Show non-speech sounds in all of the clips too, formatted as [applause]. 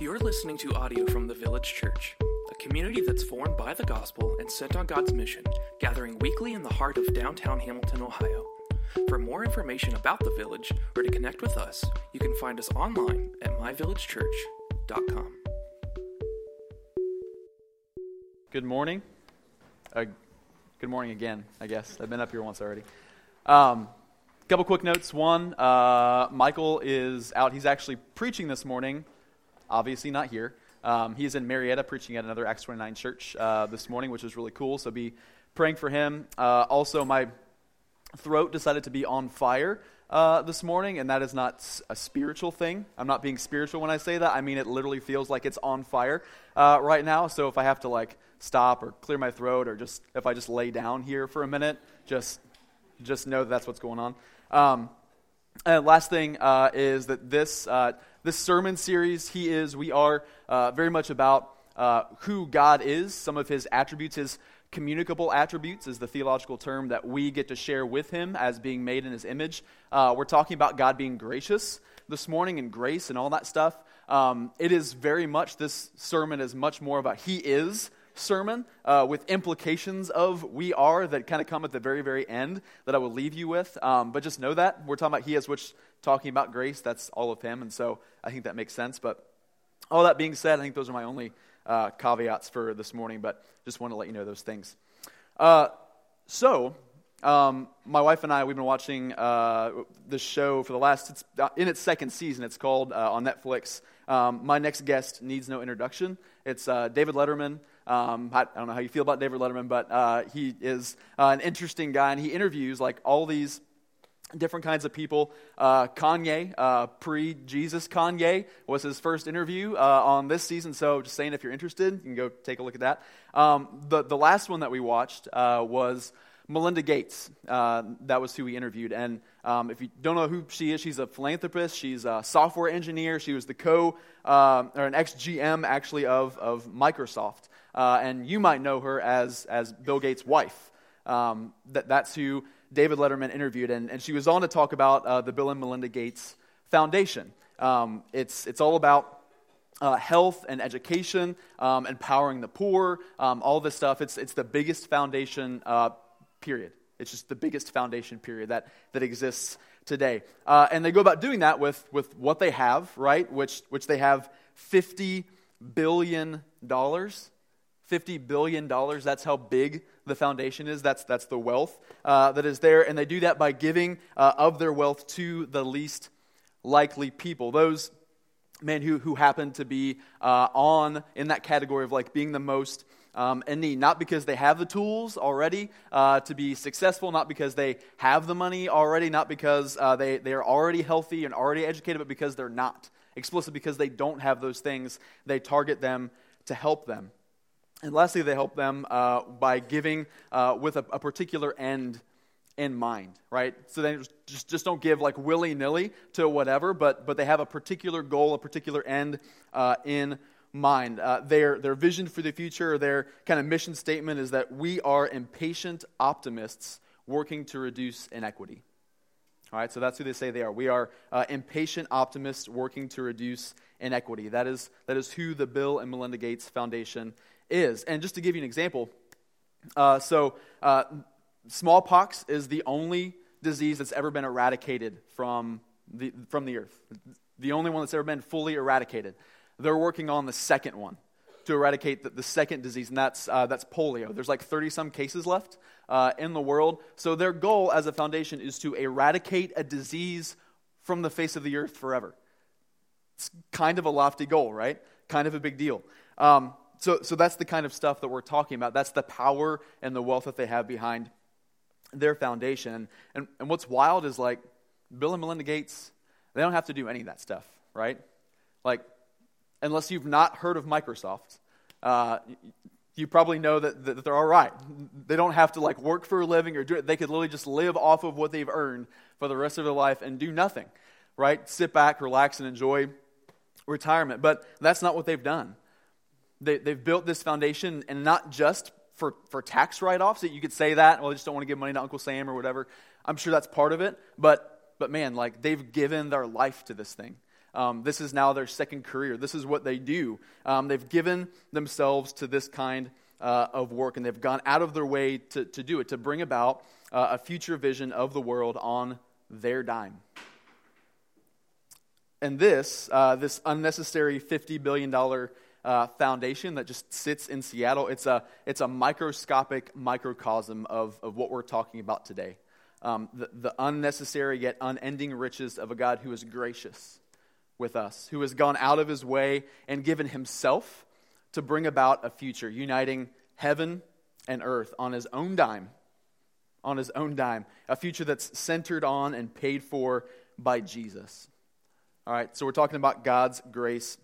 You're listening to audio from the Village Church, a community that's formed by the gospel and sent on God's mission, gathering weekly in the heart of downtown Hamilton, Ohio. For more information about the village or to connect with us, you can find us online at myvillagechurch.com. Good morning. Uh, good morning again, I guess. I've been up here once already. Um, couple quick notes. One, uh, Michael is out. He's actually preaching this morning, obviously not here. Um, he's in Marietta preaching at another Acts 29 church uh, this morning, which is really cool. So be praying for him. Uh, also, my throat decided to be on fire uh, this morning, and that is not a spiritual thing. I'm not being spiritual when I say that. I mean, it literally feels like it's on fire uh, right now. So if I have to like stop or clear my throat, or just if I just lay down here for a minute, just just know that that's what's going on. Um, and last thing uh, is that this uh, this sermon series, he is, we are uh, very much about uh, who God is, some of His attributes, His communicable attributes is the theological term that we get to share with him as being made in his image. Uh, we're talking about God being gracious this morning and grace and all that stuff. Um, it is very much, this sermon is much more about He is sermon uh, with implications of we are that kind of come at the very, very end that I will leave you with. Um, but just know that. We're talking about He is, which talking about grace, that's all of Him. And so I think that makes sense. But all that being said, I think those are my only uh, caveats for this morning, but just want to let you know those things. Uh, so, um, my wife and I, we've been watching uh, this show for the last, it's uh, in its second season. It's called uh, on Netflix. Um, my next guest needs no introduction. It's uh, David Letterman. Um, I, I, don't know how you feel about David Letterman, but he is an interesting guy, and he interviews like all these different kinds of people. Uh, Kanye, uh, pre Jesus Kanye, was his first interview uh, on this season. So, just saying, if you're interested, you can go take a look at that. Um, the, the last one that we watched uh, was Melinda Gates. Uh, that was who we interviewed. And um, if you don't know who she is, she's a philanthropist, she's a software engineer, she was the co, uh, or an ex GM actually of, of Microsoft. And you might know her as, as Bill Gates' wife. Um, that, that's who David Letterman interviewed, and, and she was on to talk about uh, the Bill and Melinda Gates Foundation. Um, it's, it's all about uh, health and education, um, empowering the poor, um, all this stuff. It's, it's the biggest foundation, uh, period. It's just the biggest foundation, period, that, that exists today. Uh, and they go about doing that with, with what they have, right? Which, which they have $50 billion. $50 billion, that's how big the foundation is. That's, that's the wealth uh, that is there. And they do that by giving uh, of their wealth to the least likely people. Those men who, who happen to be uh, on in that category of like being the most um, in need. Not because they have the tools already uh, to be successful, not because they have the money already, not because uh, they, they are already healthy and already educated, but because they're not. Explicit because they don't have those things. They target them to help them. And lastly, they help them uh, by giving uh, with a, a, particular end in mind, right? So they just, just don't give like willy nilly to whatever, but, but they have a particular goal, a particular end uh, in mind. Uh, their, their vision for the future, their kind of mission statement is that we are impatient optimists working to reduce inequity. All right, so that's who they say they are. We are uh, impatient optimists working to reduce inequity. That is, that is who the Bill and Melinda Gates Foundation is. And just to give you an example, uh, so uh, smallpox is the only disease that's ever been eradicated from the, from the earth, the only one that's ever been fully eradicated. They're working on the second one to eradicate the, the second disease, and that's, uh, that's polio. There's like 30 some cases left uh, in the world. So their goal as a foundation is to eradicate a disease from the face of the earth forever. It's kind of a lofty goal, right? Kind of a big deal. Um, so, so that's the kind of stuff that we're talking about. That's the power and the wealth that they have behind their foundation. And, and what's wild is like Bill and Melinda Gates, they don't have to do any of that stuff, right? Like, unless you've not heard of Microsoft, uh, you probably know that, that they're all right. They don't have to like work for a living or do it. They could literally just live off of what they've earned for the rest of their life and do nothing, right? Sit back, relax, and enjoy retirement. But that's not what they've done. They, they've built this foundation, and not just for, for tax write offs, that you could say that, well, I just don't want to give money to Uncle Sam or whatever. I'm sure that's part of it, but, but man, like they've given their life to this thing. Um, this is now their second career. This is what they do. Um, they've given themselves to this kind uh, of work, and they've gone out of their way to, to do it, to bring about uh, a future vision of the world on their dime. And this, uh, this unnecessary $50 billion uh, foundation that just sits in Seattle, it's a, it's a microscopic microcosm of, of what we're talking about today. Um, the, the unnecessary yet unending riches of a God who is gracious with us, who has gone out of his way and given himself to bring about a future, uniting heaven and earth on his own dime. On his own dime. A future that's centered on and paid for by Jesus. All right, so we're talking about God's grace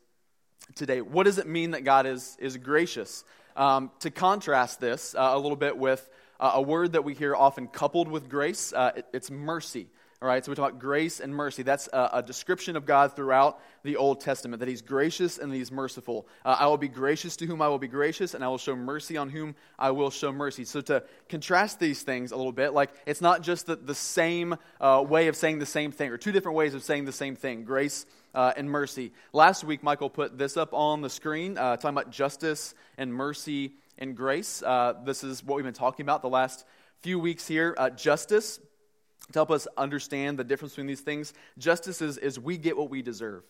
today. What does it mean that God is, is gracious? Um, to contrast this uh, a little bit with uh, a word that we hear often coupled with grace, uh, it, it's mercy. All right, so we talk about grace and mercy. That's a, a, description of God throughout the Old Testament, that He's gracious and He's merciful. Uh, I will be gracious to whom I will be gracious, and I will show mercy on whom I will show mercy. So to contrast these things a little bit, like it's not just the, the same uh, way of saying the same thing, or two different ways of saying the same thing grace uh, and mercy. Last week, Michael put this up on the screen, uh, talking about justice and mercy and grace. Uh, this is what we've been talking about the last few weeks here. Uh, justice to help us understand the difference between these things. Justice is, is we get what we deserve.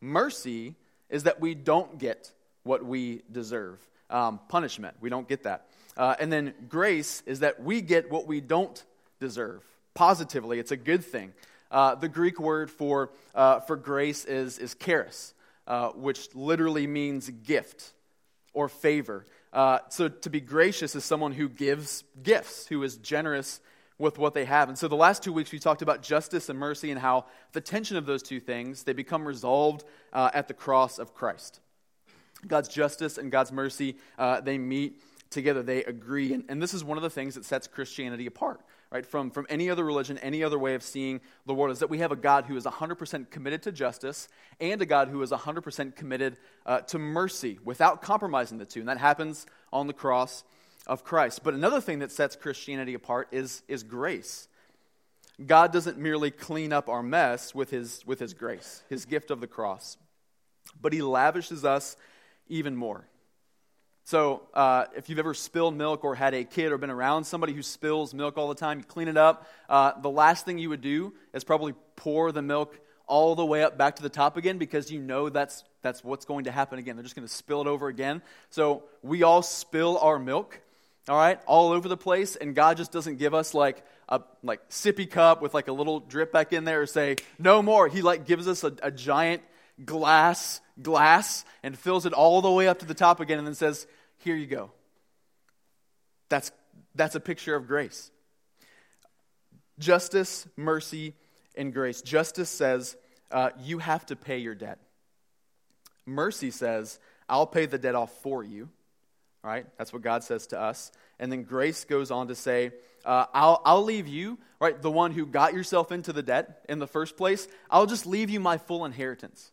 Mercy is that we don't get what we deserve. Um, punishment, we don't get that. Uh, and then grace is that we get what we don't deserve. Positively, it's a good thing. Uh, the Greek word for, uh, for grace is, is charis, uh, which literally means gift or favor. Uh, so to be gracious is someone who gives gifts, who is generous with what they have. And so the last two weeks we talked about justice and mercy and how the tension of those two things, they become resolved uh, at the cross of Christ. God's justice and God's mercy, they meet together, they agree. And, and this is one of the things that sets Christianity apart. Right, from, from any other religion, any other way of seeing the world, is that we have a God who is 100% committed to justice and a God who is 100% committed uh, to mercy without compromising the two. And that happens on the cross of Christ. But another thing that sets Christianity apart is, is grace. God doesn't merely clean up our mess with his, with his grace, his gift of the cross, but he lavishes us even more. So, uh, if you've ever spilled milk or had a kid or been around somebody who spills milk all the time, you clean it up. Uh, the last thing you would do is probably pour the milk all the way up back to the top again because you know that's, that's what's going to happen again. They're just going to spill it over again. So, we all spill our milk all right, all over the place, and God just doesn't give us like a like sippy cup with like a little drip back in there or say, no more. He like gives us a, a giant glass glass and fills it all the way up to the top again and then says, here you go. That's that's a picture of grace. Justice, mercy, and grace. Justice says, uh, you have to pay your debt. Mercy says, I'll pay the debt off for you. Right, That's what God says to us. And then grace goes on to say, uh, I'll, I'll leave you, right, the one who got yourself into the debt in the first place, I'll just leave you my full inheritance.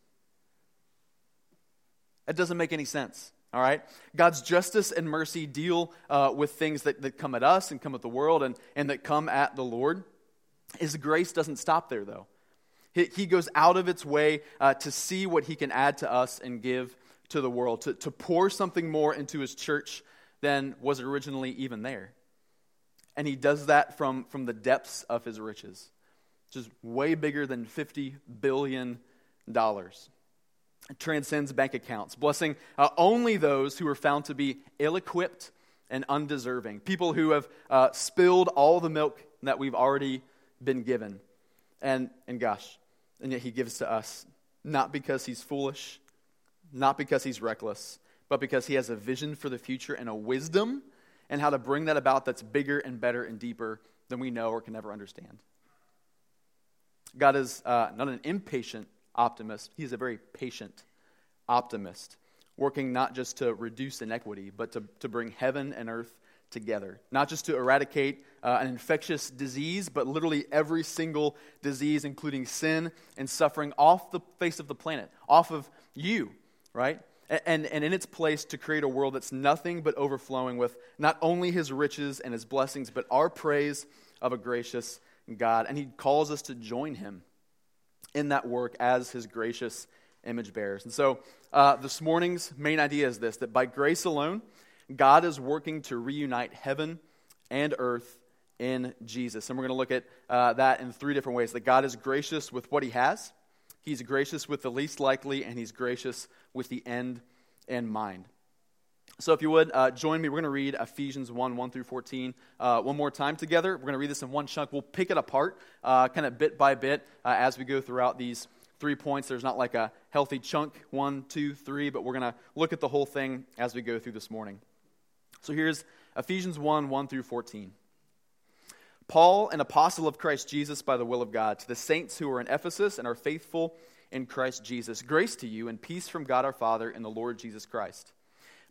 That doesn't make any sense. All right? God's justice and mercy deal uh, with things that, that come at us and come at the world and, and that come at the Lord. His grace doesn't stop there, though. He, he goes out of its way uh, to see what he can add to us and give to the world, to, to pour something more into his church than was originally even there. And he does that from, from the depths of his riches, which is way bigger than $50 billion. Transcends bank accounts, blessing uh, only those who are found to be ill equipped and undeserving, people who have uh, spilled all the milk that we've already been given. And, and gosh, and yet he gives to us, not because he's foolish, not because he's reckless, but because he has a vision for the future and a wisdom and how to bring that about that's bigger and better and deeper than we know or can ever understand. God is uh, not an impatient optimist, he's a very patient optimist, working not just to reduce inequity, but to, to bring heaven and earth together. Not just to eradicate uh, an infectious disease, but literally every single disease, including sin and suffering, off the face of the planet, off of you right? And, and in its place to create a world that's nothing but overflowing with not only his riches and his blessings, but our praise of a gracious God. And he calls us to join him in that work as his gracious image bearers. And so uh, this morning's main idea is this that by grace alone, God is working to reunite heaven and earth in Jesus. And we're going to look at uh, that in three different ways that God is gracious with what he has, he's gracious with the least likely, and he's gracious with the end in mind. So, if you would, uh, join me. We're going to read Ephesians 1 1 through 14 uh, one more time together. We're going to read this in one chunk. We'll pick it apart uh, kind of bit by bit uh, as we go throughout these three points. There's not like a healthy chunk one, two, three, but we're going to look at the whole thing as we go through this morning. So, here's Ephesians 1 1 through 14. Paul, an apostle of Christ Jesus by the will of God, to the saints who are in Ephesus and are faithful in Christ Jesus, grace to you and peace from God our Father and the Lord Jesus Christ.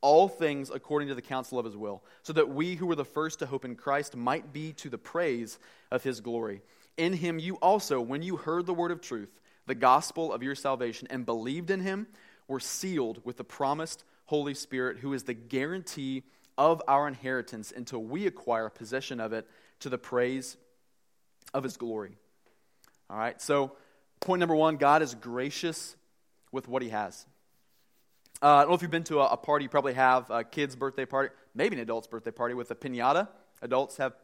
all things according to the counsel of his will, so that we who were the first to hope in Christ might be to the praise of his glory. In him you also, when you heard the word of truth, the gospel of your salvation, and believed in him, were sealed with the promised Holy Spirit, who is the guarantee of our inheritance until we acquire possession of it to the praise of his glory. All right, so point number one God is gracious with what he has. Uh, I don't know if you've been to a, a party, you probably have a kid's birthday party, maybe an adult's birthday party with a pinata. Adults have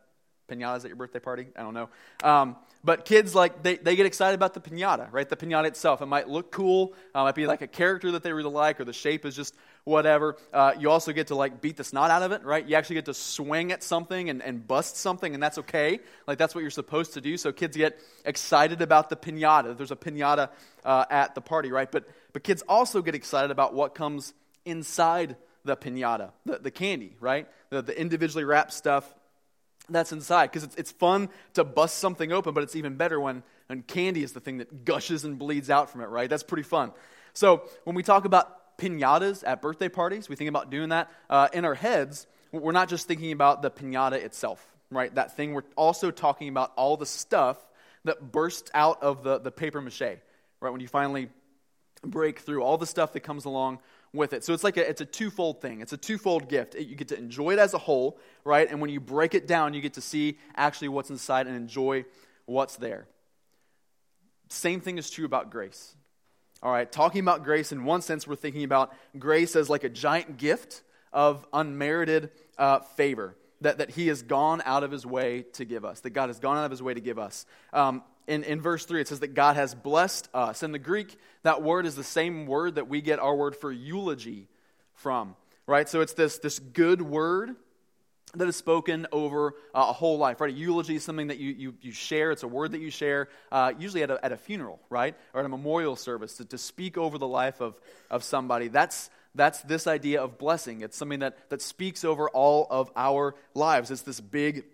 pinatas at your birthday party. I don't know. Um, but kids, like, they, they get excited about the pinata, right? The pinata itself. It might look cool. Uh, it might be like a character that they really like, or the shape is just whatever. Uh, you also get to, like, beat the snot out of it, right? You actually get to swing at something and, and bust something, and that's okay. Like, that's what you're supposed to do. So kids get excited about the pinata. There's a pinata uh, at the party, right? But but kids also get excited about what comes inside the pinata, the, the candy, right? The, the individually wrapped stuff that's inside. Because it's, it's fun to bust something open, but it's even better when, when candy is the thing that gushes and bleeds out from it, right? That's pretty fun. So when we talk about pinatas at birthday parties, we think about doing that uh, in our heads. We're not just thinking about the pinata itself, right? That thing. We're also talking about all the stuff that bursts out of the, the paper mache, right? When you finally break through all the stuff that comes along with it. So it's like a, it's a twofold thing. It's a twofold gift. You get to enjoy it as a whole, right? And when you break it down, you get to see actually what's inside and enjoy what's there. Same thing is true about grace. All right, talking about grace in one sense, we're thinking about grace as like a giant gift of unmerited uh, favor that, that He has gone out of His way to give us, that God has gone out of His way to give us. Um, in, in verse 3, it says that God has blessed us. In the Greek, that word is the same word that we get our word for eulogy from, right? So it's this, this good word that is spoken over uh, a whole life, right? A eulogy is something that you, you, you share. It's a word that you share, uh, usually at a, at a funeral, right? Or at a memorial service to, to speak over the life of, of somebody. That's, that's this idea of blessing. It's something that, that speaks over all of our lives. It's this big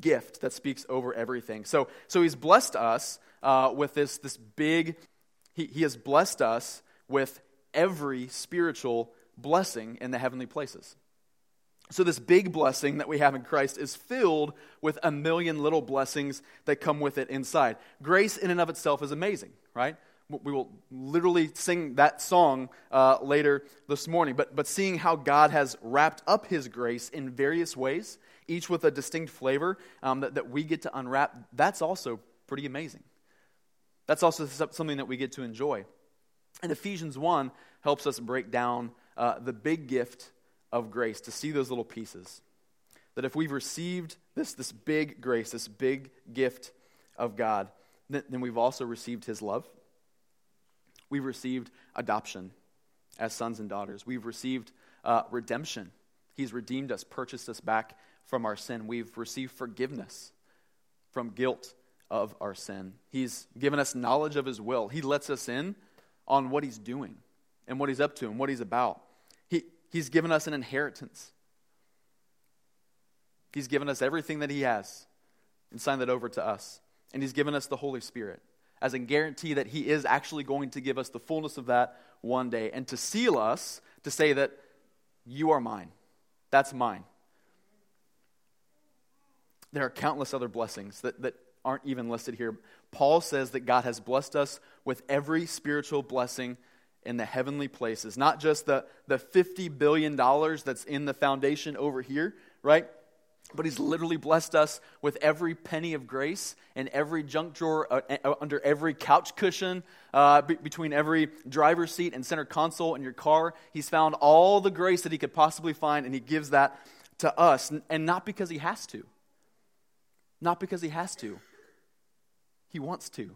gift that speaks over everything. So, so he's blessed us uh, with this, this big, he, he has blessed us with every spiritual blessing in the heavenly places. So, this big blessing that we have in Christ is filled with a million little blessings that come with it inside. Grace, in and of itself, is amazing, right? We will literally sing that song uh, later this morning. But, but seeing how God has wrapped up His grace in various ways each with a distinct flavor um, that, that we get to unwrap, that's also pretty amazing. That's also something that we get to enjoy. And Ephesians 1 helps us break down uh, the big gift of grace, to see those little pieces. That if we've received this, this big grace, this big gift of God, then, then we've also received His love. We've received adoption as sons and daughters. We've received uh, redemption He's redeemed us, purchased us back from our sin. We've received forgiveness from guilt of our sin. He's given us knowledge of His will. He lets us in on what He's doing and what He's up to and what He's about. He, he's given us an inheritance. He's given us everything that He has and signed that over to us. And He's given us the Holy Spirit as a guarantee that He is actually going to give us the fullness of that one day and to seal us to say that you are mine. That's mine. There are countless other blessings that, that aren't even listed here. Paul says that God has blessed us with every spiritual blessing in the heavenly places, not just the, the $50 billion that's in the foundation over here, right? But he's literally blessed us with every penny of grace and every junk drawer uh, uh, under every couch cushion, uh, be- between every driver's seat and center console in your car. He's found all the grace that he could possibly find, and he gives that to us. And not because he has to. Not because he has to. He wants to.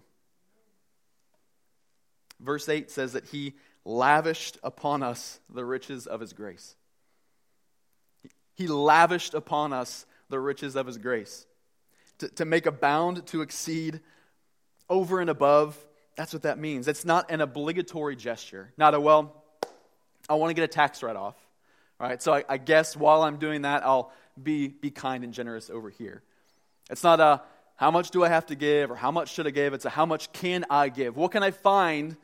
Verse 8 says that he lavished upon us the riches of his grace. He lavished upon us the riches of his grace. To, to make abound, to exceed, over and above, that's what that means. It's not an obligatory gesture. Not a, well, I want to get a tax write off. Right? So I, I guess while I'm doing that, I'll be, be kind and generous over here. It's not a, how much do I have to give or how much should I give? It's a, how much can I give? What can I find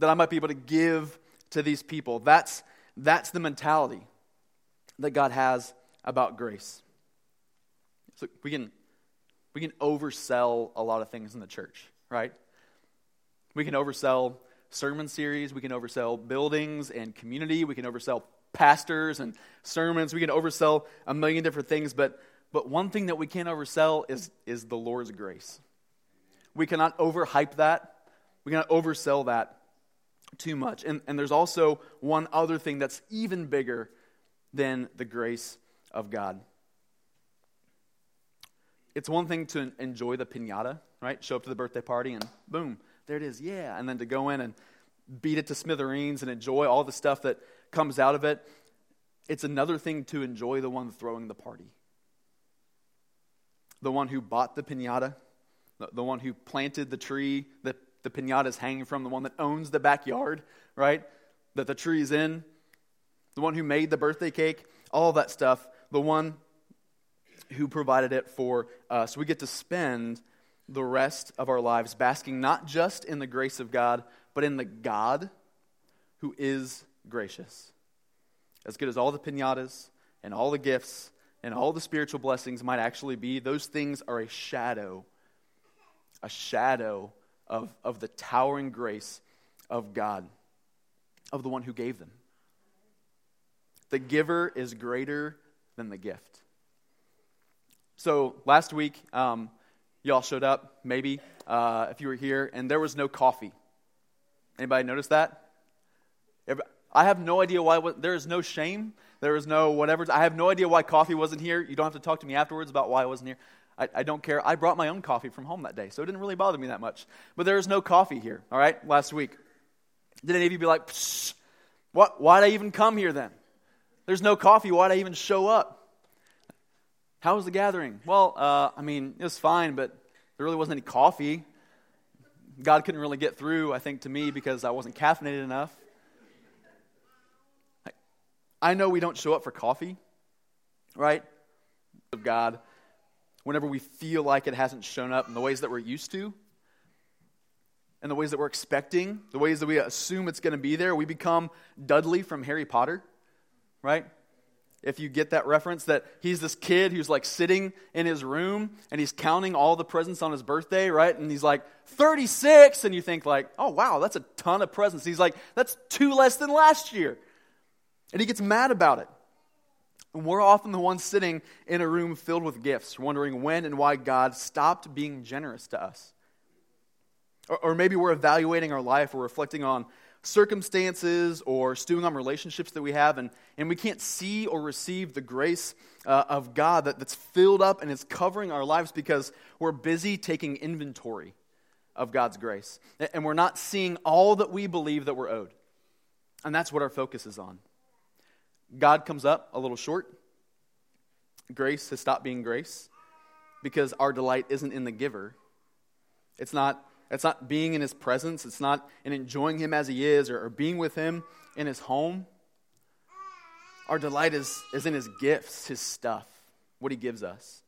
that I might be able to give to these people? That's, that's the mentality that God has about grace. So we can, we can oversell a lot of things in the church, right? We can oversell sermon series, we can oversell buildings and community, we can oversell pastors and sermons, we can oversell a million different things, but, but one thing that we can't oversell is, is the Lord's grace. We cannot overhype that, we cannot oversell that too much. And, and there's also one other thing that's even bigger than the grace of God. It's one thing to enjoy the pinata, right? Show up to the birthday party and boom, there it is, yeah. And then to go in and beat it to smithereens and enjoy all the stuff that comes out of it. It's another thing to enjoy the one throwing the party. The one who bought the pinata, the, the one who planted the tree that the pinata is hanging from, the one that owns the backyard, right? That the tree is in the one who made the birthday cake, all that stuff, the one who provided it for us. We get to spend the rest of our lives basking not just in the grace of God, but in the God who is gracious. As good as all the pinatas and all the gifts and all the spiritual blessings might actually be, those things are a shadow, a shadow of, of the towering grace of God, of the one who gave them. The giver is greater than the gift. So last week, um, y'all showed up, maybe, uh, if you were here, and there was no coffee. Anybody notice that? I have no idea why. There is no shame. There is no whatever. I have no idea why coffee wasn't here. You don't have to talk to me afterwards about why I wasn't here. I, I, don't care. I brought my own coffee from home that day, so it didn't really bother me that much. But there was no coffee here, all right, last week. Did any of you be like, what, why'd I even come here then? There's no coffee. Why'd I even show up? How was the gathering? Well, uh, I mean, it was fine, but there really wasn't any coffee. God couldn't really get through, I think, to me because I wasn't caffeinated enough. I know we don't show up for coffee, right? Of God, whenever we feel like it hasn't shown up in the ways that we're used to, and the ways that we're expecting, the ways that we assume it's going to be there, we become Dudley from Harry Potter right? If you get that reference, that he's this kid who's like sitting in his room and he's counting all the presents on his birthday, right? And he's like, 36. And you think, like, oh, wow, that's a ton of presents. He's like, that's two less than last year. And he gets mad about it. And we're often the ones sitting in a room filled with gifts, wondering when and why God stopped being generous to us. Or, or maybe we're evaluating our life or reflecting on circumstances or stewing on relationships that we have, and, and we can't see or receive the grace uh, of God that, that's filled up and is covering our lives because we're busy taking inventory of God's grace. And we're not seeing all that we believe that we're owed. And that's what our focus is on. God comes up a little short. Grace has stopped being grace because our delight isn't in the giver. It's not, it's not being in his presence, it's not in enjoying him as he is or, or being with him in his home. Our delight is, is in his gifts, his stuff, what he gives us.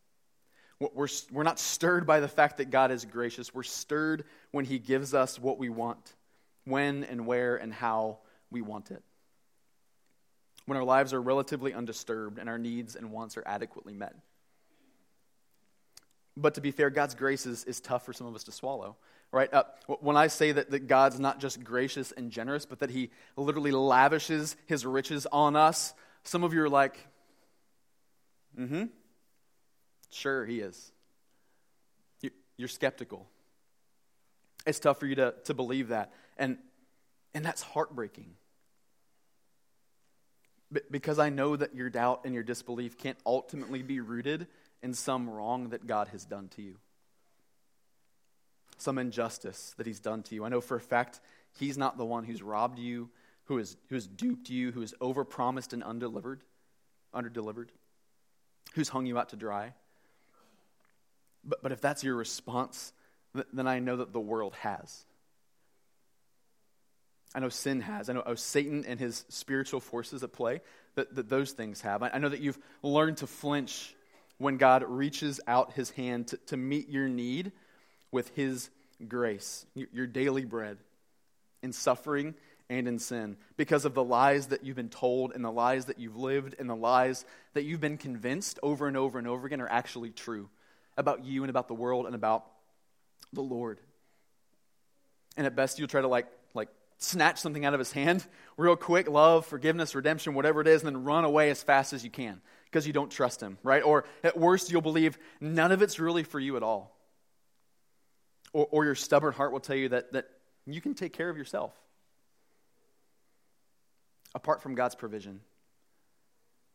We're, we're not stirred by the fact that God is gracious. We're stirred when he gives us what we want, when and where and how we want it. When our lives are relatively undisturbed and our needs and wants are adequately met. But to be fair, God's grace is, is tough for some of us to swallow, right? Uh, when I say that, that God's not just gracious and generous, but that He literally lavishes His riches on us, some of you are like, mm hmm. Sure, He is. You're skeptical. It's tough for you to, to believe that. And, and that's heartbreaking. Because I know that your doubt and your disbelief can't ultimately be rooted in some wrong that God has done to you, some injustice that He's done to you. I know for a fact He's not the one who's robbed you, who has, who has duped you, who has overpromised and undelivered, underdelivered, who's hung you out to dry. But, but if that's your response, then I know that the world has. I know sin has. I know oh, Satan and his spiritual forces at play, that, that those things have. I, I know that you've learned to flinch when God reaches out his hand to, to meet your need with his grace, your, your daily bread, in suffering and in sin, because of the lies that you've been told and the lies that you've lived and the lies that you've been convinced over and over and over again are actually true about you and about the world and about the Lord. And at best, you'll try to like, like snatch something out of his hand [laughs] real quick love, forgiveness, redemption, whatever it is, and then run away as fast as you can because you don't trust him, right? Or at worst, you'll believe none of it's really for you at all. Or, or your stubborn heart will tell you that, that you can take care of yourself apart from God's provision,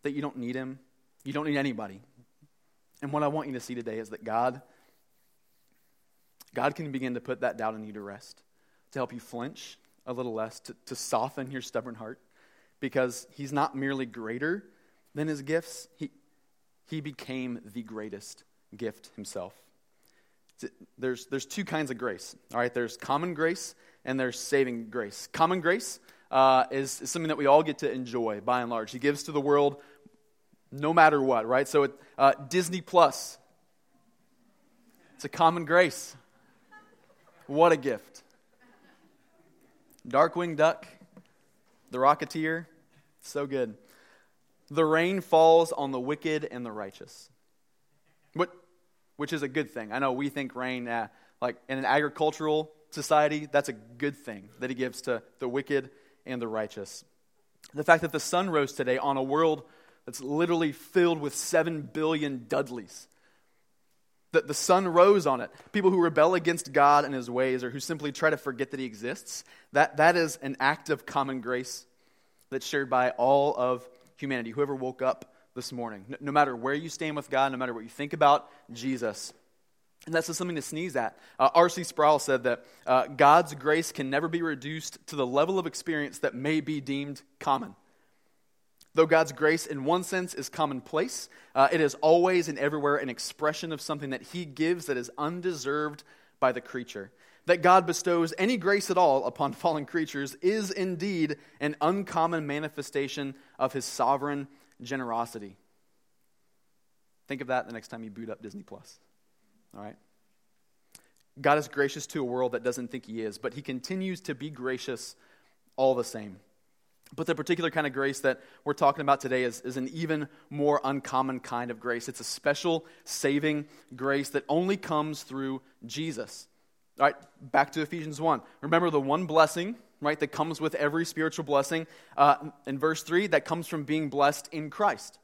that you don't need him, you don't need anybody. And what I want you to see today is that God God can begin to put that doubt in you to rest, to help you flinch a little less, to, to soften your stubborn heart, because He's not merely greater than His gifts, He, he became the greatest gift Himself. There's, there's two kinds of grace, all right? There's common grace and there's saving grace. Common grace uh, is, is something that we all get to enjoy by and large. He gives to the world no matter what, right? So it, uh, Disney Plus, it's a common grace. What a gift. Darkwing Duck, The Rocketeer, so good. The rain falls on the wicked and the righteous. Which is a good thing. I know we think rain, uh, like in an agricultural society, that's a good thing that he gives to the wicked and the righteous. The fact that the sun rose today on a world that's literally filled with 7 billion Dudleys. That the sun rose on it. People who rebel against God and his ways or who simply try to forget that he exists, that, that is an act of common grace that's shared by all of humanity. Whoever woke up this morning, no, no matter where you stand with God, no matter what you think about Jesus. And that's just something to sneeze at. Uh, R.C. Sproul said that uh, God's grace can never be reduced to the level of experience that may be deemed common. Though God's grace, in one sense, is commonplace, uh, it is always and everywhere an expression of something that He gives that is undeserved by the creature. That God bestows any grace at all upon [laughs] fallen creatures is indeed an uncommon manifestation of His sovereign generosity. Think of that the next time you boot up Disney Plus. All right? God is gracious to a world that doesn't think He is, but He continues to be gracious all the same. But the particular kind of grace that we're talking about today is, is an even more uncommon kind of grace. It's a special saving grace that only comes through Jesus. All right, back to Ephesians 1. Remember the one blessing, right, that comes with every spiritual blessing. Uh, in verse 3, that comes from being blessed in Christ.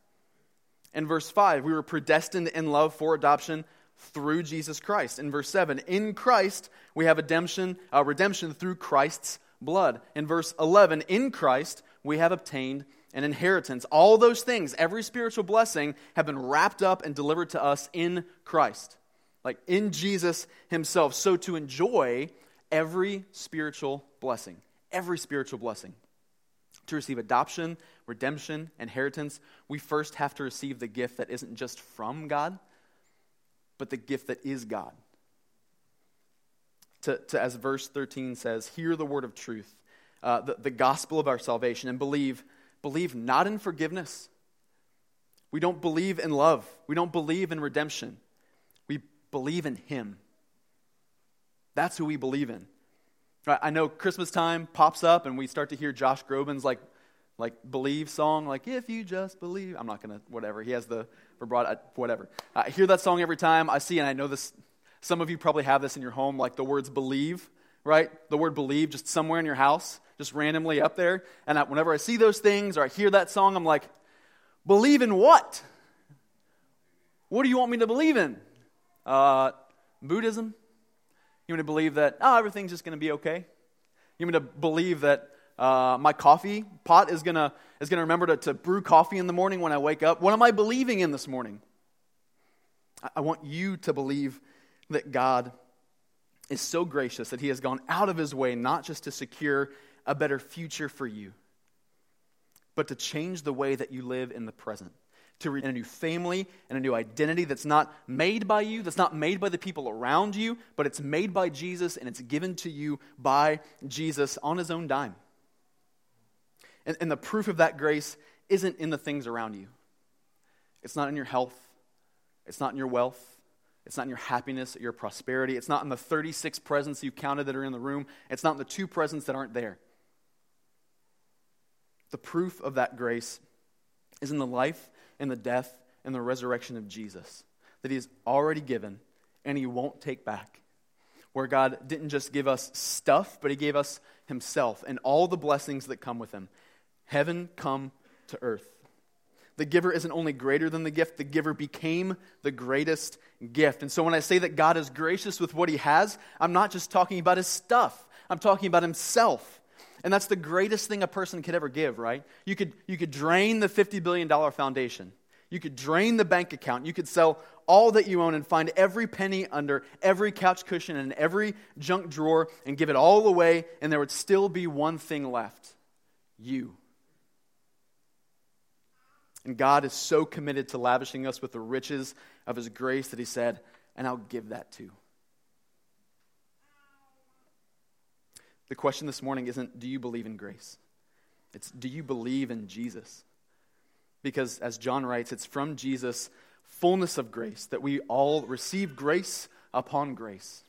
In verse 5, we were predestined in love for adoption through Jesus Christ. In verse 7, in Christ, we have redemption, uh, redemption through Christ's blood. In verse 11, in Christ, we have obtained an inheritance. All those things, every spiritual blessing, have been wrapped up and delivered to us in Christ, like in Jesus Himself. So to enjoy every spiritual blessing, every spiritual blessing, To receive adoption, redemption, inheritance, we first have to receive the gift that isn't just from God, but the gift that is God. To, to as verse 13 says, hear the word of truth, uh, the, the gospel of our salvation, and believe, believe not in forgiveness. We don't believe in love. We don't believe in redemption. We believe in Him. That's who we believe in. I know Christmas time pops up and we start to hear Josh Groban's like, like believe song, like if you just believe. I'm not gonna whatever. He has the vibrato, uh, whatever. I hear that song every time I see, and I know this. Some of you probably have this in your home, like the words believe, right? The word believe just somewhere in your house, just randomly up there. And I, whenever I see those things or I hear that song, I'm like, believe in what? What do you want me to believe in? Uh, Buddhism? You want me to believe that, oh, everything's just going to be okay? You want me to believe that uh, my coffee pot is going to is gonna remember to, brew coffee in the morning when I wake up? What am I believing in this morning? I, I want you to believe that God is so gracious that He has gone out of His way not just to secure a better future for you, but to change the way that you live in the present to a new family and a new identity that's not made by you, that's not made by the people around you, but it's made by Jesus and it's given to you by Jesus on his own dime. And, and the proof of that grace isn't in the things around you, it's not in your health, it's not in your wealth. It's not in your happiness, your prosperity. It's not in the 36 presents you counted that are in the room. It's not in the two presents that aren't there. The proof of that grace is in the life and the death and the resurrection of Jesus that He has already given and He won't take back. Where God didn't just give us stuff, but He gave us Himself and all the blessings that come with Him. Heaven come to earth. The giver isn't only greater than the gift, the giver became the greatest gift. And so when I say that God is gracious with what He has, I'm not just talking about His stuff, I'm talking about Himself. And that's the greatest thing a person could ever give, right? You could, you could drain the $50 billion foundation. You could drain the bank account. You could sell all that you own and find every penny under every couch cushion and every junk drawer and give it all away, and there would still be one thing left you. And God is so committed to lavishing us with the riches of His grace that He said, and I'll give that too. The question this morning isn't, do you believe in grace? It's, do you believe in Jesus? Because, as John writes, it's from Jesus' fullness of grace that we all receive grace upon grace.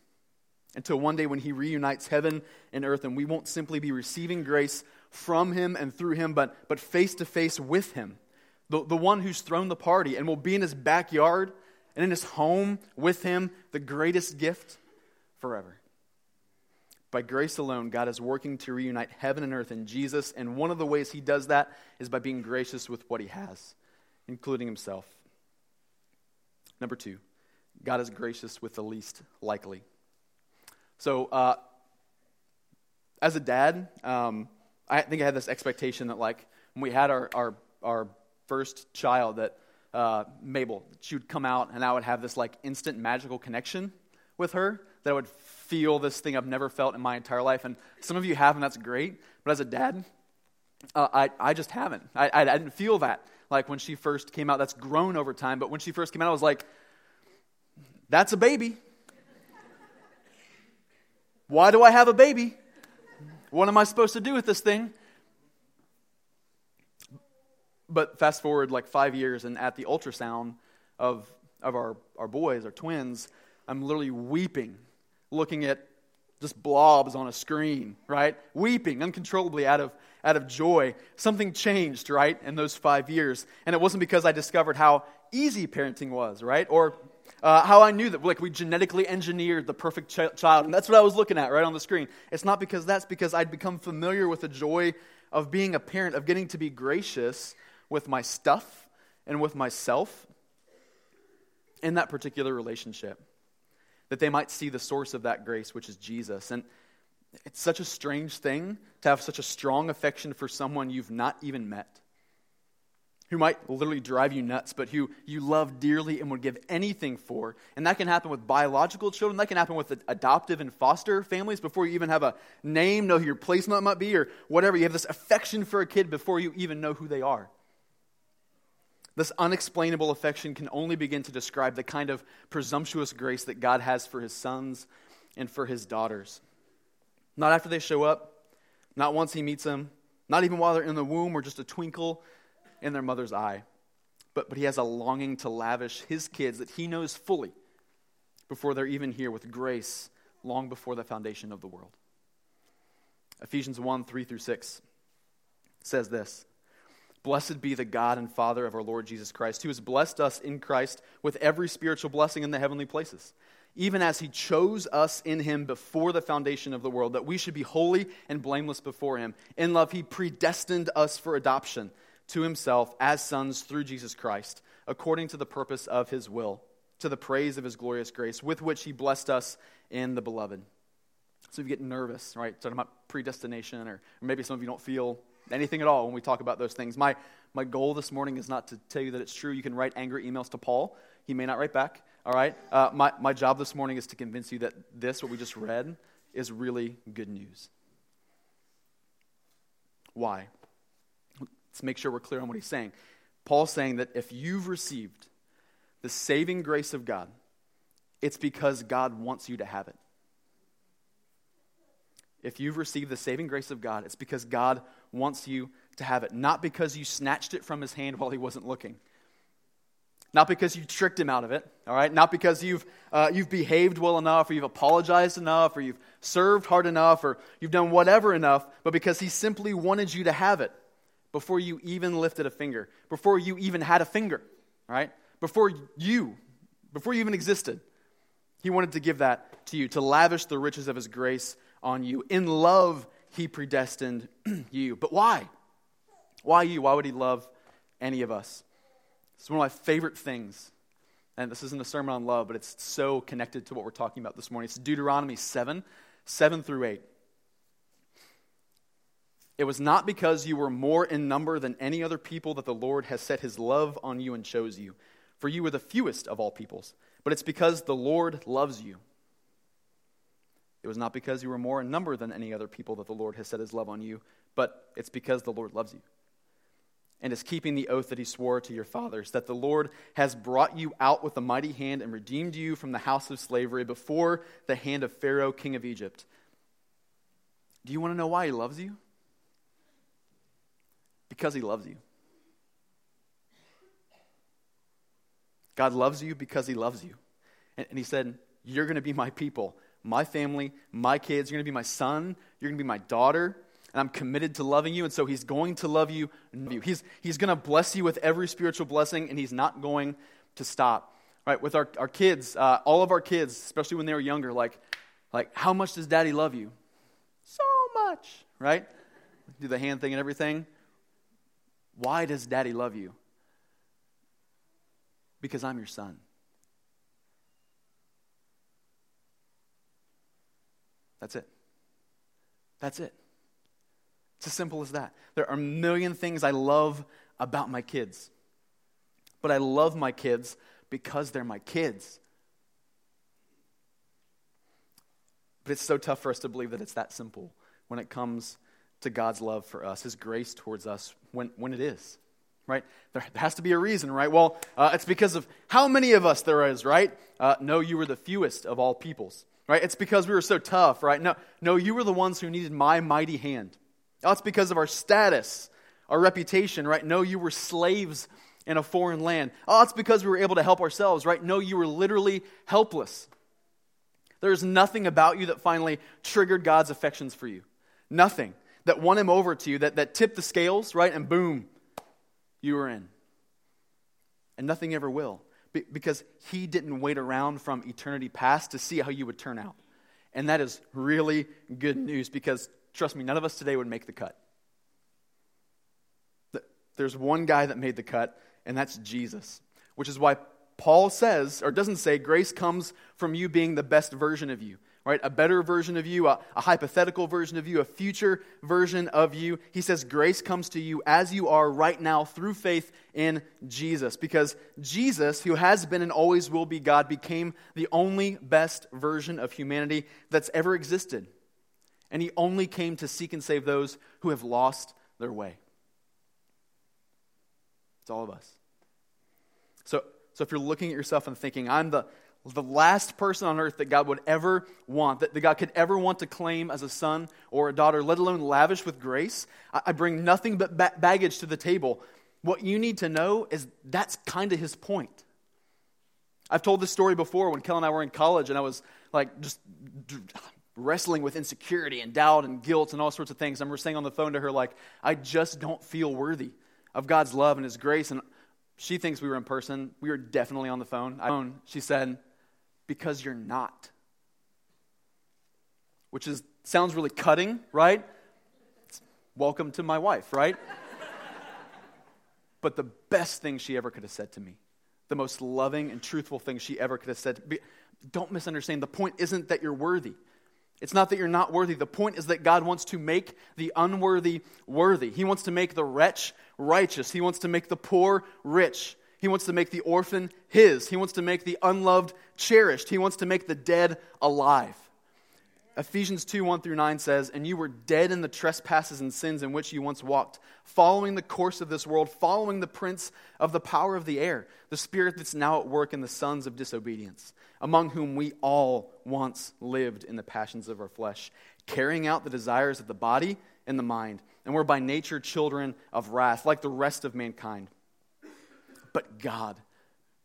Until one day when he reunites heaven and earth, and we won't simply be receiving grace from him and through him, but, but face to face with him. The, the one who's thrown the party and will be in his backyard and in his home with him, the greatest gift forever. By grace alone, God is working to reunite heaven and earth in Jesus, and one of the ways He does that is by being gracious with what He has, including Himself. Number two, God is gracious with the least likely. So, uh, as a dad, um, I think I had this expectation that, like, when we had our, our, our first child, that uh, Mabel, she would come out and I would have this, like, instant magical connection with her that I would feel this thing I've never felt in my entire life. And some of you have, and that's great. But as a dad, uh, I, I just haven't. I, I, I didn't feel that. Like when she first came out, that's grown over time. But when she first came out, I was like, that's a baby. Why do I have a baby? What am I supposed to do with this thing? But fast forward like five years, and at the ultrasound of, of our, our boys, our twins, I'm literally weeping looking at just blobs on a screen, right? Weeping uncontrollably out of, out of joy. Something changed, right, in those five years. And it wasn't because I discovered how easy parenting was, right? Or uh, how I knew that, like, we genetically engineered the perfect ch- child. And that's what I was looking at right on the screen. It's not because that's because I'd become familiar with the joy of being a parent, of getting to be gracious with my stuff and with myself in that particular relationship that they might see the source of that grace, which is Jesus. And it's such a strange thing to have such a strong affection for someone you've not even met. who might literally drive you nuts, but who you love dearly and would give anything for. And that can happen with biological children. That can happen with adoptive and foster families before you even have a name, know who your placement might be, or whatever. You have this affection for a kid before you even know who they are. This unexplainable affection can only begin to describe the kind of presumptuous grace that God has for his sons and for his daughters. Not after they show up, not once he meets them, not even while they're in the womb or just a twinkle in their mother's eye. But, but he has a longing to lavish his kids that he knows fully before they're even here with grace long before the foundation of the world. Ephesians 1 3 through 6 says this Blessed be the God and Father of our Lord Jesus Christ, who has blessed us in Christ with every spiritual blessing in the heavenly places, even as he chose us in him before the foundation of the world, that we should be holy and blameless before him. In love, he predestined us for adoption to himself as sons through Jesus Christ, according to the purpose of his will, to the praise of his glorious grace, with which he blessed us in the beloved. So if you get nervous, right, talking about predestination, or, or maybe some of you don't feel anything at all when we talk about those things. My, my goal this morning is not to tell you that it's true. You can write angry emails to Paul. He may not write back, all right? Uh, my, my job this morning is to convince you that this, what we just read, is really good news. Why? Let's make sure we're clear on what he's saying. Paul's saying that if you've received the saving grace of God, it's because God wants you to have it. If you've received the saving grace of God, it's because God wants you to have it. Not because you snatched it from his hand while he wasn't looking. Not because you tricked him out of it, all right? Not because you've, uh, you've behaved well enough, or you've apologized enough, or you've served hard enough, or you've done whatever enough, but because he simply wanted you to have it before you even lifted a finger, before you even had a finger, right? Before you, before you even existed. He wanted to give that to you, to lavish the riches of his grace on you. In love, he predestined [clears throat] you. But why? Why you? Why would he love any of us? It's one of my favorite things. And this isn't a sermon on love, but it's so connected to what we're talking about this morning. It's Deuteronomy 7 7 through 8. It was not because you were more in number than any other people that the Lord has set his love on you and chose you, for you were the fewest of all peoples, but it's because the Lord loves you it was not because you were more in number than any other people that the Lord has set his love on you, but it's because the Lord loves you and is keeping the oath that he swore to your fathers, that the Lord has brought you out with a mighty hand and redeemed you from the house of slavery before the hand of Pharaoh, king of Egypt. Do you want to know why he loves you? Because he loves you. God loves you because he loves you. And, he said, You're going to be my people my family, my kids. You're going to be my son. You're going to be my daughter. And I'm committed to loving you. And so he's going to love you. He's, he's going to bless you with every spiritual blessing, and he's not going to stop. Right? With our, our kids, uh, all of our kids, especially when they were younger, like, like, how much does daddy love you? So much, right? Do the hand thing and everything. Why does daddy love you? Because I'm your son. That's it. That's it. It's as simple as that. There are a million things I love about my kids. But I love my kids because they're my kids. But it's so tough for us to believe that it's that simple when it comes to God's love for us, His grace towards us, when, when it is. Right? There has to be a reason, right? Well, uh, it's because of how many of us there is, right? Uh, no, you were the fewest of all peoples right? It's because we were so tough, right? No, no, you were the ones who needed my mighty hand. It's because of our status, our reputation, right? No, you were slaves in a foreign land. Oh, it's because we were able to help ourselves, right? No, you were literally helpless. There's nothing about you that finally triggered God's affections for you. Nothing that won him over to you, that, that tipped the scales, right? And boom, you were in. And nothing ever will because he didn't wait around from eternity past to see how you would turn out. And that is really good news because, trust me, none of us today would make the cut. There's one guy that made the cut, and that's Jesus, which is why Paul says, or doesn't say, grace comes from you being the best version of you. Right? A better version of you, a, a, hypothetical version of you, a future version of you. He says grace comes to you as you are right now through faith in Jesus. Because Jesus, who has been and always will be God, became the only best version of humanity that's ever existed. And he only came to seek and save those who have lost their way. It's all of us. So, so if you're looking at yourself and thinking, I'm the, the last person on earth that God would ever want, that, God could ever want to claim as a son or a daughter, let alone lavish with grace. I, bring nothing but ba- baggage to the table. What you need to know is that's kind of his point. I've told this story before when Kel and I were in college, and I was like just wrestling with insecurity and doubt and guilt and all sorts of things. I remember saying on the phone to her, like, I just don't feel worthy of God's love and His grace. And she thinks we were in person. We were definitely on the phone. I, she said, because you're not. Which is sounds really cutting, right? Welcome to my wife, right? but the best thing she ever could have said to me, the most loving and truthful thing she ever could have said. Me, don't misunderstand. The point isn't that you're worthy. It's not that you're not worthy. The point is that God wants to make the unworthy worthy. He wants to make the wretch righteous. He wants to make the poor rich. He wants to make the orphan his. He wants to make the unloved cherished. He wants to make the dead alive. Ephesians 2 1 through 9 says, And you were dead in the trespasses and sins in which you once walked, following the course of this world, following the prince of the power of the air, the spirit that's now at work in the sons of disobedience, among whom we all once lived in the passions of our flesh, carrying out the desires of the body and the mind, and were by nature children of wrath, like the rest of mankind. But God,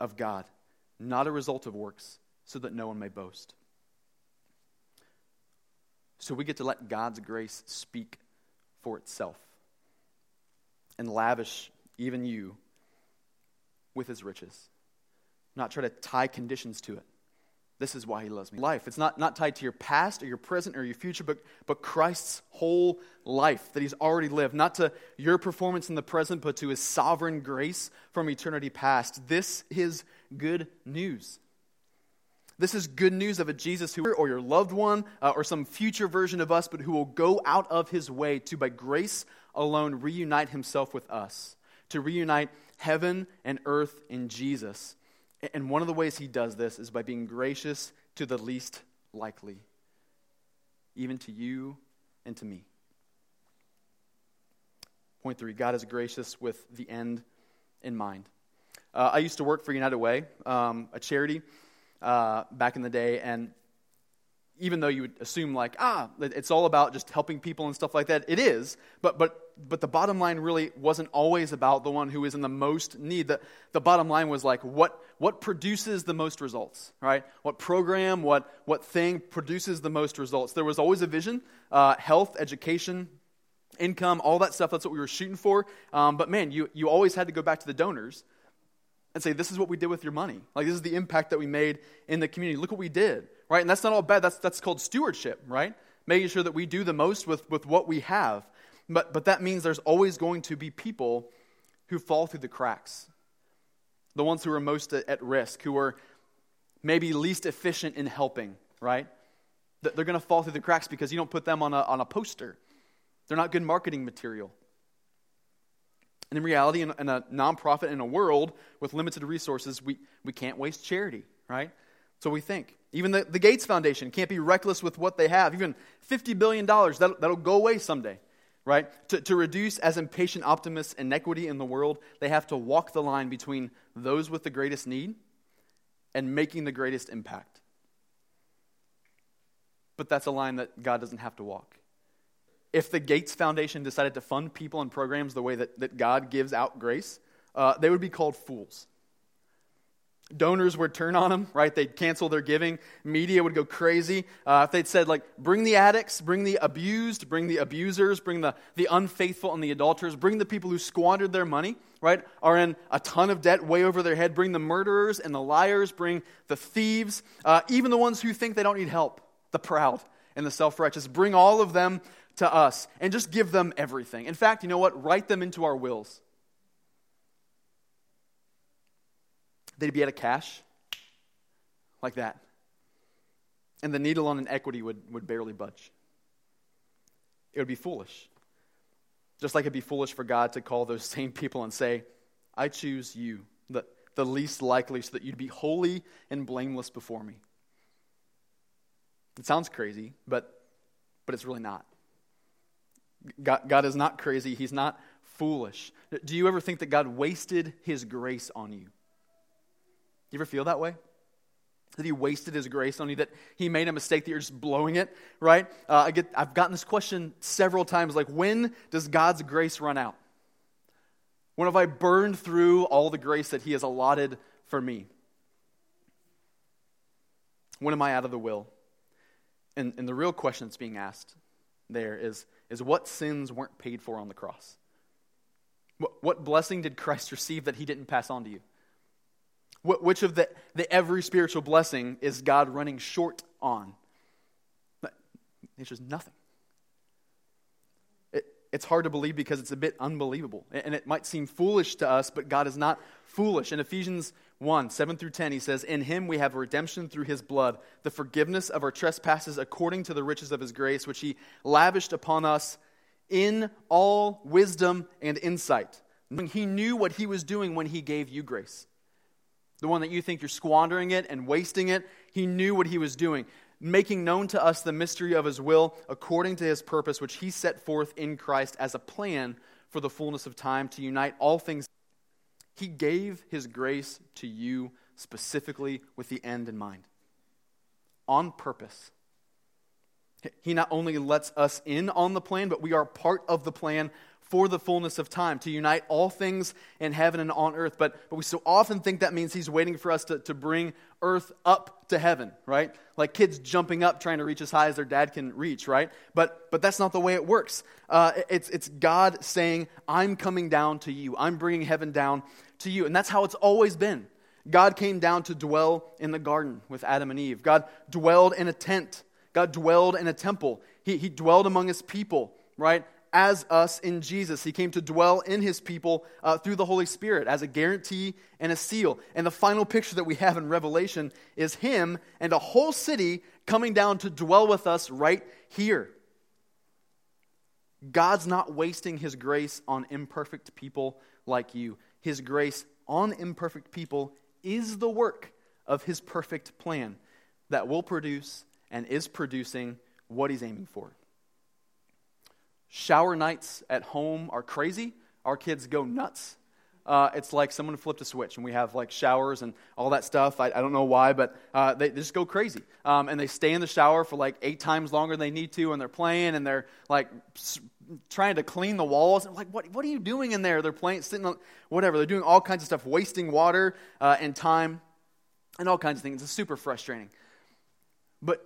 of God, not a result of works, so that no one may boast. So we get to let God's grace speak for itself and lavish even you with his riches, not try to tie conditions to it. This is why he loves me. Life. It's not, not tied to your past or your present or your future, but, but Christ's whole life that he's already lived. Not to your performance in the present, but to his sovereign grace from eternity past. This is good news. This is good news of a Jesus who, or your loved one, uh, or some future version of us, but who will go out of his way to, by grace alone, reunite himself with us, to reunite heaven and earth in Jesus. And one of the ways he does this is by being gracious to the least likely, even to you and to me. Point three God is gracious with the end in mind. Uh, I used to work for United Way, um, a charity, uh, back in the day, and even though you would assume like ah it's all about just helping people and stuff like that it is but but but the bottom line really wasn't always about the one who is in the most need the, the bottom line was like what what produces the most results right what program what what thing produces the most results there was always a vision uh, health education income all that stuff that's what we were shooting for um, but man you you always had to go back to the donors and say this is what we did with your money like this is the impact that we made in the community look what we did right? And that's not all bad. That's, that's called stewardship, right? Making sure that we do the most with, with what we have. But, but that means there's always going to be people who fall through the cracks. The ones who are most at, risk, who are maybe least efficient in helping, right? They're going to fall through the cracks because you don't put them on a, on a poster. They're not good marketing material. And in reality, in, in a nonprofit, in a world with limited resources, we, we can't waste charity, right? So we think. Even the, the Gates Foundation can't be reckless with what they have. Even $50 billion, that'll, that'll go away someday, right? To, to reduce as impatient optimists inequity in the world, they have to walk the line between those with the greatest need and making the greatest impact. But that's a line that God doesn't have to walk. If the Gates Foundation decided to fund people and programs the way that, that God gives out grace, uh, they would be called fools. Donors would turn on them, right? They'd cancel their giving. Media would go crazy. Uh, if they'd said, like, bring the addicts, bring the abused, bring the abusers, bring the, the unfaithful and the adulterers, bring the people who squandered their money, right? Are in a ton of debt way over their head. Bring the murderers and the liars, bring the thieves, uh, even the ones who think they don't need help, the proud and the self righteous. Bring all of them to us and just give them everything. In fact, you know what? Write them into our wills. They'd be out of cash, like that. And the needle on an equity would, would barely budge. It would be foolish. Just like it'd be foolish for God to call those [laughs] same people and say, I choose you, the, the least likely, so that you'd be holy and blameless before me. It sounds crazy, but, but it's really not. God, God is not crazy. He's not foolish. Do you ever think that God wasted his grace on you? You ever feel that way? That he wasted his grace on you, that he made a mistake, that you're just blowing it, right? Uh, I get, I've gotten this question several times like, when does God's grace run out? When have I burned through all the grace that he has allotted for me? When am I out of the will? And, and the real question that's being asked there is, is what sins weren't paid for on the cross? What, what blessing did Christ receive that he didn't pass on to you? Which of the, the every spiritual blessing is God running short on? It's just nothing. It, it's hard to believe because it's a bit unbelievable. And it might seem foolish to us, but God is not foolish. In Ephesians 1 7 through 10, he says, In him we have redemption through his blood, the forgiveness of our trespasses according to the riches of his grace, which he lavished upon us in all wisdom and insight. He knew what he was doing when he gave you grace the one that you think you're squandering it and wasting it, he knew what he was doing, making known to us the mystery of his will according to his purpose, which he set forth in Christ as a plan for the fullness of time to unite all things. He gave his grace to you specifically with the end in mind, on purpose. He not only lets us in on the plan, but we are part of the plan for the fullness of time, to unite all things in heaven and on earth. But, but we so often think that means he's waiting for us to, to bring earth up to heaven, right? Like kids jumping up trying to reach as high as their dad can reach, right? But, but that's not the way it works. Uh, it's, it's God saying, I'm coming down to you, I'm bringing heaven down to you. And that's how it's always been. God came down to dwell in the garden with Adam and Eve. God dwelled in a tent. God dwelled in a temple. He, he dwelled among his people, right? As us in Jesus. He came to dwell in his people uh, through the Holy Spirit as a guarantee and a seal. And the final picture that we have in Revelation is him and a whole city coming down to dwell with us right here. God's not wasting his grace on imperfect people like you. His grace on imperfect people is the work of his perfect plan that will produce and is producing what he's aiming for. Shower nights at home are crazy. Our kids go nuts. Uh, it's like someone flipped a switch, and we have like showers and all that stuff. I, I don't know why, but uh, they, they, just go crazy. Um, and they stay in the shower for like eight times longer than they need to, and they're playing, and they're like trying to clean the walls. And like, what, what are you doing in there? They're playing, sitting on whatever. They're doing all kinds of stuff, wasting water uh, and time, and all kinds of things. It's super frustrating. But,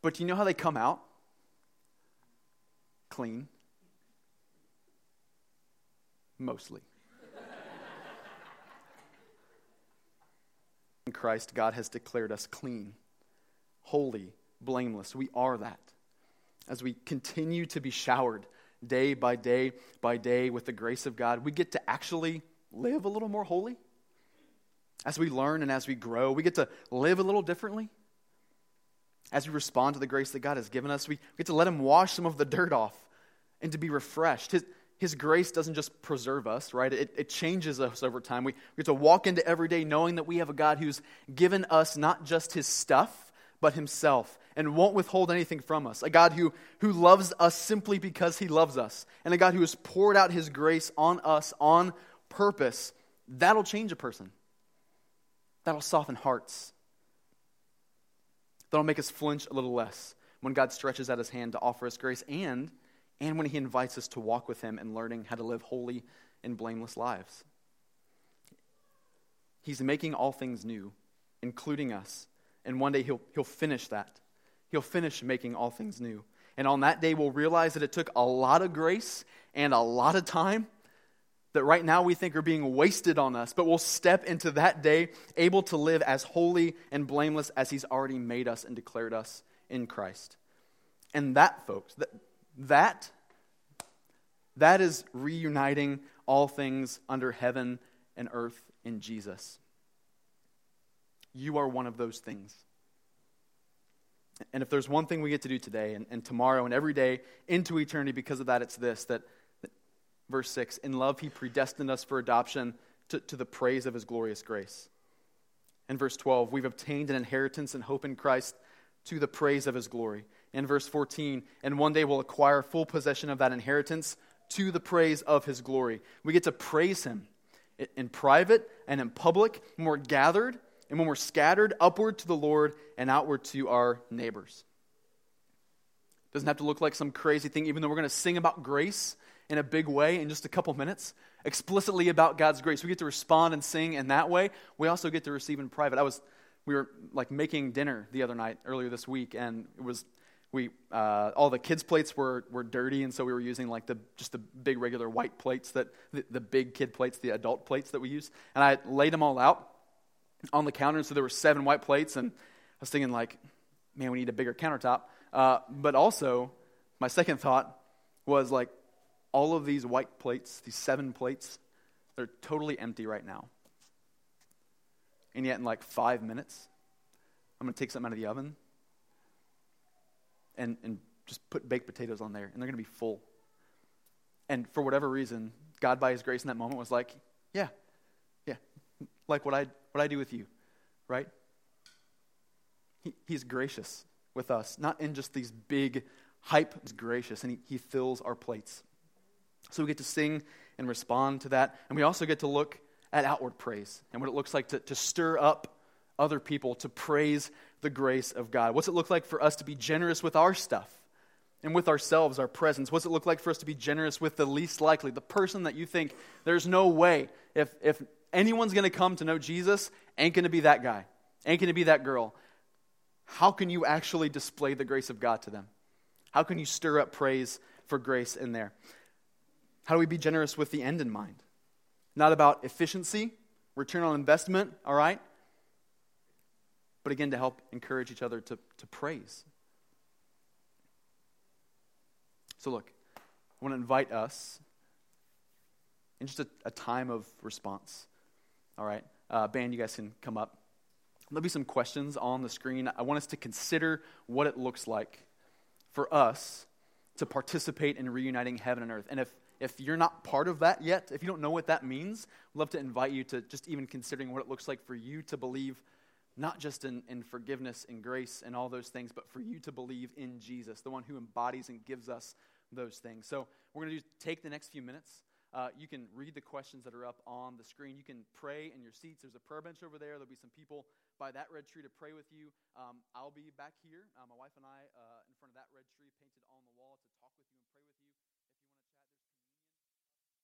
but you know how they come out? Clean Mostly. In Christ, God has declared us clean, holy, blameless. We are that. As we continue to be showered day by day by day with the grace of God, we get to actually live a little more holy. As we learn and as we grow, we get to live a little differently. As we respond to the grace that God has given us, we get to let Him wash some of the dirt off and to be refreshed. His, his grace doesn't just preserve us, right? It, it changes us over time. We, we get to walk into every day knowing that we have a God who's given us not just his stuff, but himself and won't withhold anything from us. A God who, who loves us simply because he loves us. And a God who has poured out his grace on us on purpose. That'll change a person. That'll soften hearts. That'll make us flinch a little less when God stretches out his hand to offer us grace and and when he invites us to walk with him and learning how to live holy and blameless lives. He's making all things new including us. And one day he'll, he'll finish that. He'll finish making all things new. And on that day, we'll realize that it took a lot of grace and a lot of time that right now we think are being wasted on us, but we'll step into that day able to live as holy and blameless as He's already made us and declared us in Christ. And that, folks, that, that, that is reuniting all things under heaven and earth in Jesus. You are one of those things. And if there's one thing we get to do today and, and tomorrow and every day into eternity because of that, it's this that verse 6 In love, he predestined us for adoption to, to the praise of his glorious grace. In verse 12, we've obtained an inheritance and hope in Christ to the praise of his glory. In verse 14, and one day we'll acquire full possession of that inheritance to the praise of his glory. We get to praise him in private and in public when we're gathered and when we're scattered upward to the Lord and outward to our neighbors. Doesn't have to look like some crazy thing, even though we're going to sing about grace in a big way in just a couple minutes, explicitly about God's grace. We get to respond and sing in that way. We also get to receive in private. I was, we were like making dinner the other night earlier this week, and it was we uh, all the kids plates were, were dirty and so we were using like the just the big regular white plates that the, the big kid plates the adult plates that we use and i laid them all out on the counter and so there were seven white plates and i was thinking like man we need a bigger countertop uh, but also my second thought was like all of these white plates, these seven plates, they're totally empty right now. And yet, in like five minutes, I'm going to take something out of the oven and, and just put baked potatoes on there, and they're going to be full. And for whatever reason, God, by His grace in that moment, was like, yeah, yeah, like what I, what I do with you, right? He, he's gracious with us, not in just these big hype, he's gracious, and he, he fills our plates. So we get to sing and respond to that. And we also get to look at outward praise and what it looks like to, to stir up other people to praise the grace of God. What's it look like for us to be generous with our stuff and with ourselves, our presence? What's it look like for us to be generous with the least likely, the person that you think there's no way, if, if anyone's going to come to know Jesus, ain't going to be that guy, ain't going to be that girl? How can you actually display the grace of God to them? How can you stir up praise for grace in there? How do we be generous with the end in mind? Not about efficiency, return on investment, all right? But again, to help encourage each other to, to praise. So, look, I want to invite us in just a, a time of response. All right? Uh, band, you guys can come up. There'll be some questions on the screen. I want us to consider what it looks like for us to participate in reuniting heaven and earth. And if if you're not part of that yet, if you don't know what that means, I'd love to invite you to just even considering what it looks like for you to believe not just in, in forgiveness and grace and all those things, but for you to believe in Jesus, the one who embodies and gives us those things. So we're going to take the next few minutes. Uh, you can read the questions that are up on the screen. You can pray in your seats. There's a prayer bench over there. There'll be some people by that red tree to pray with you. Um, I'll be back here, uh, my wife and I, uh, in front of that red tree painted on the wall to talk with you and pray with you.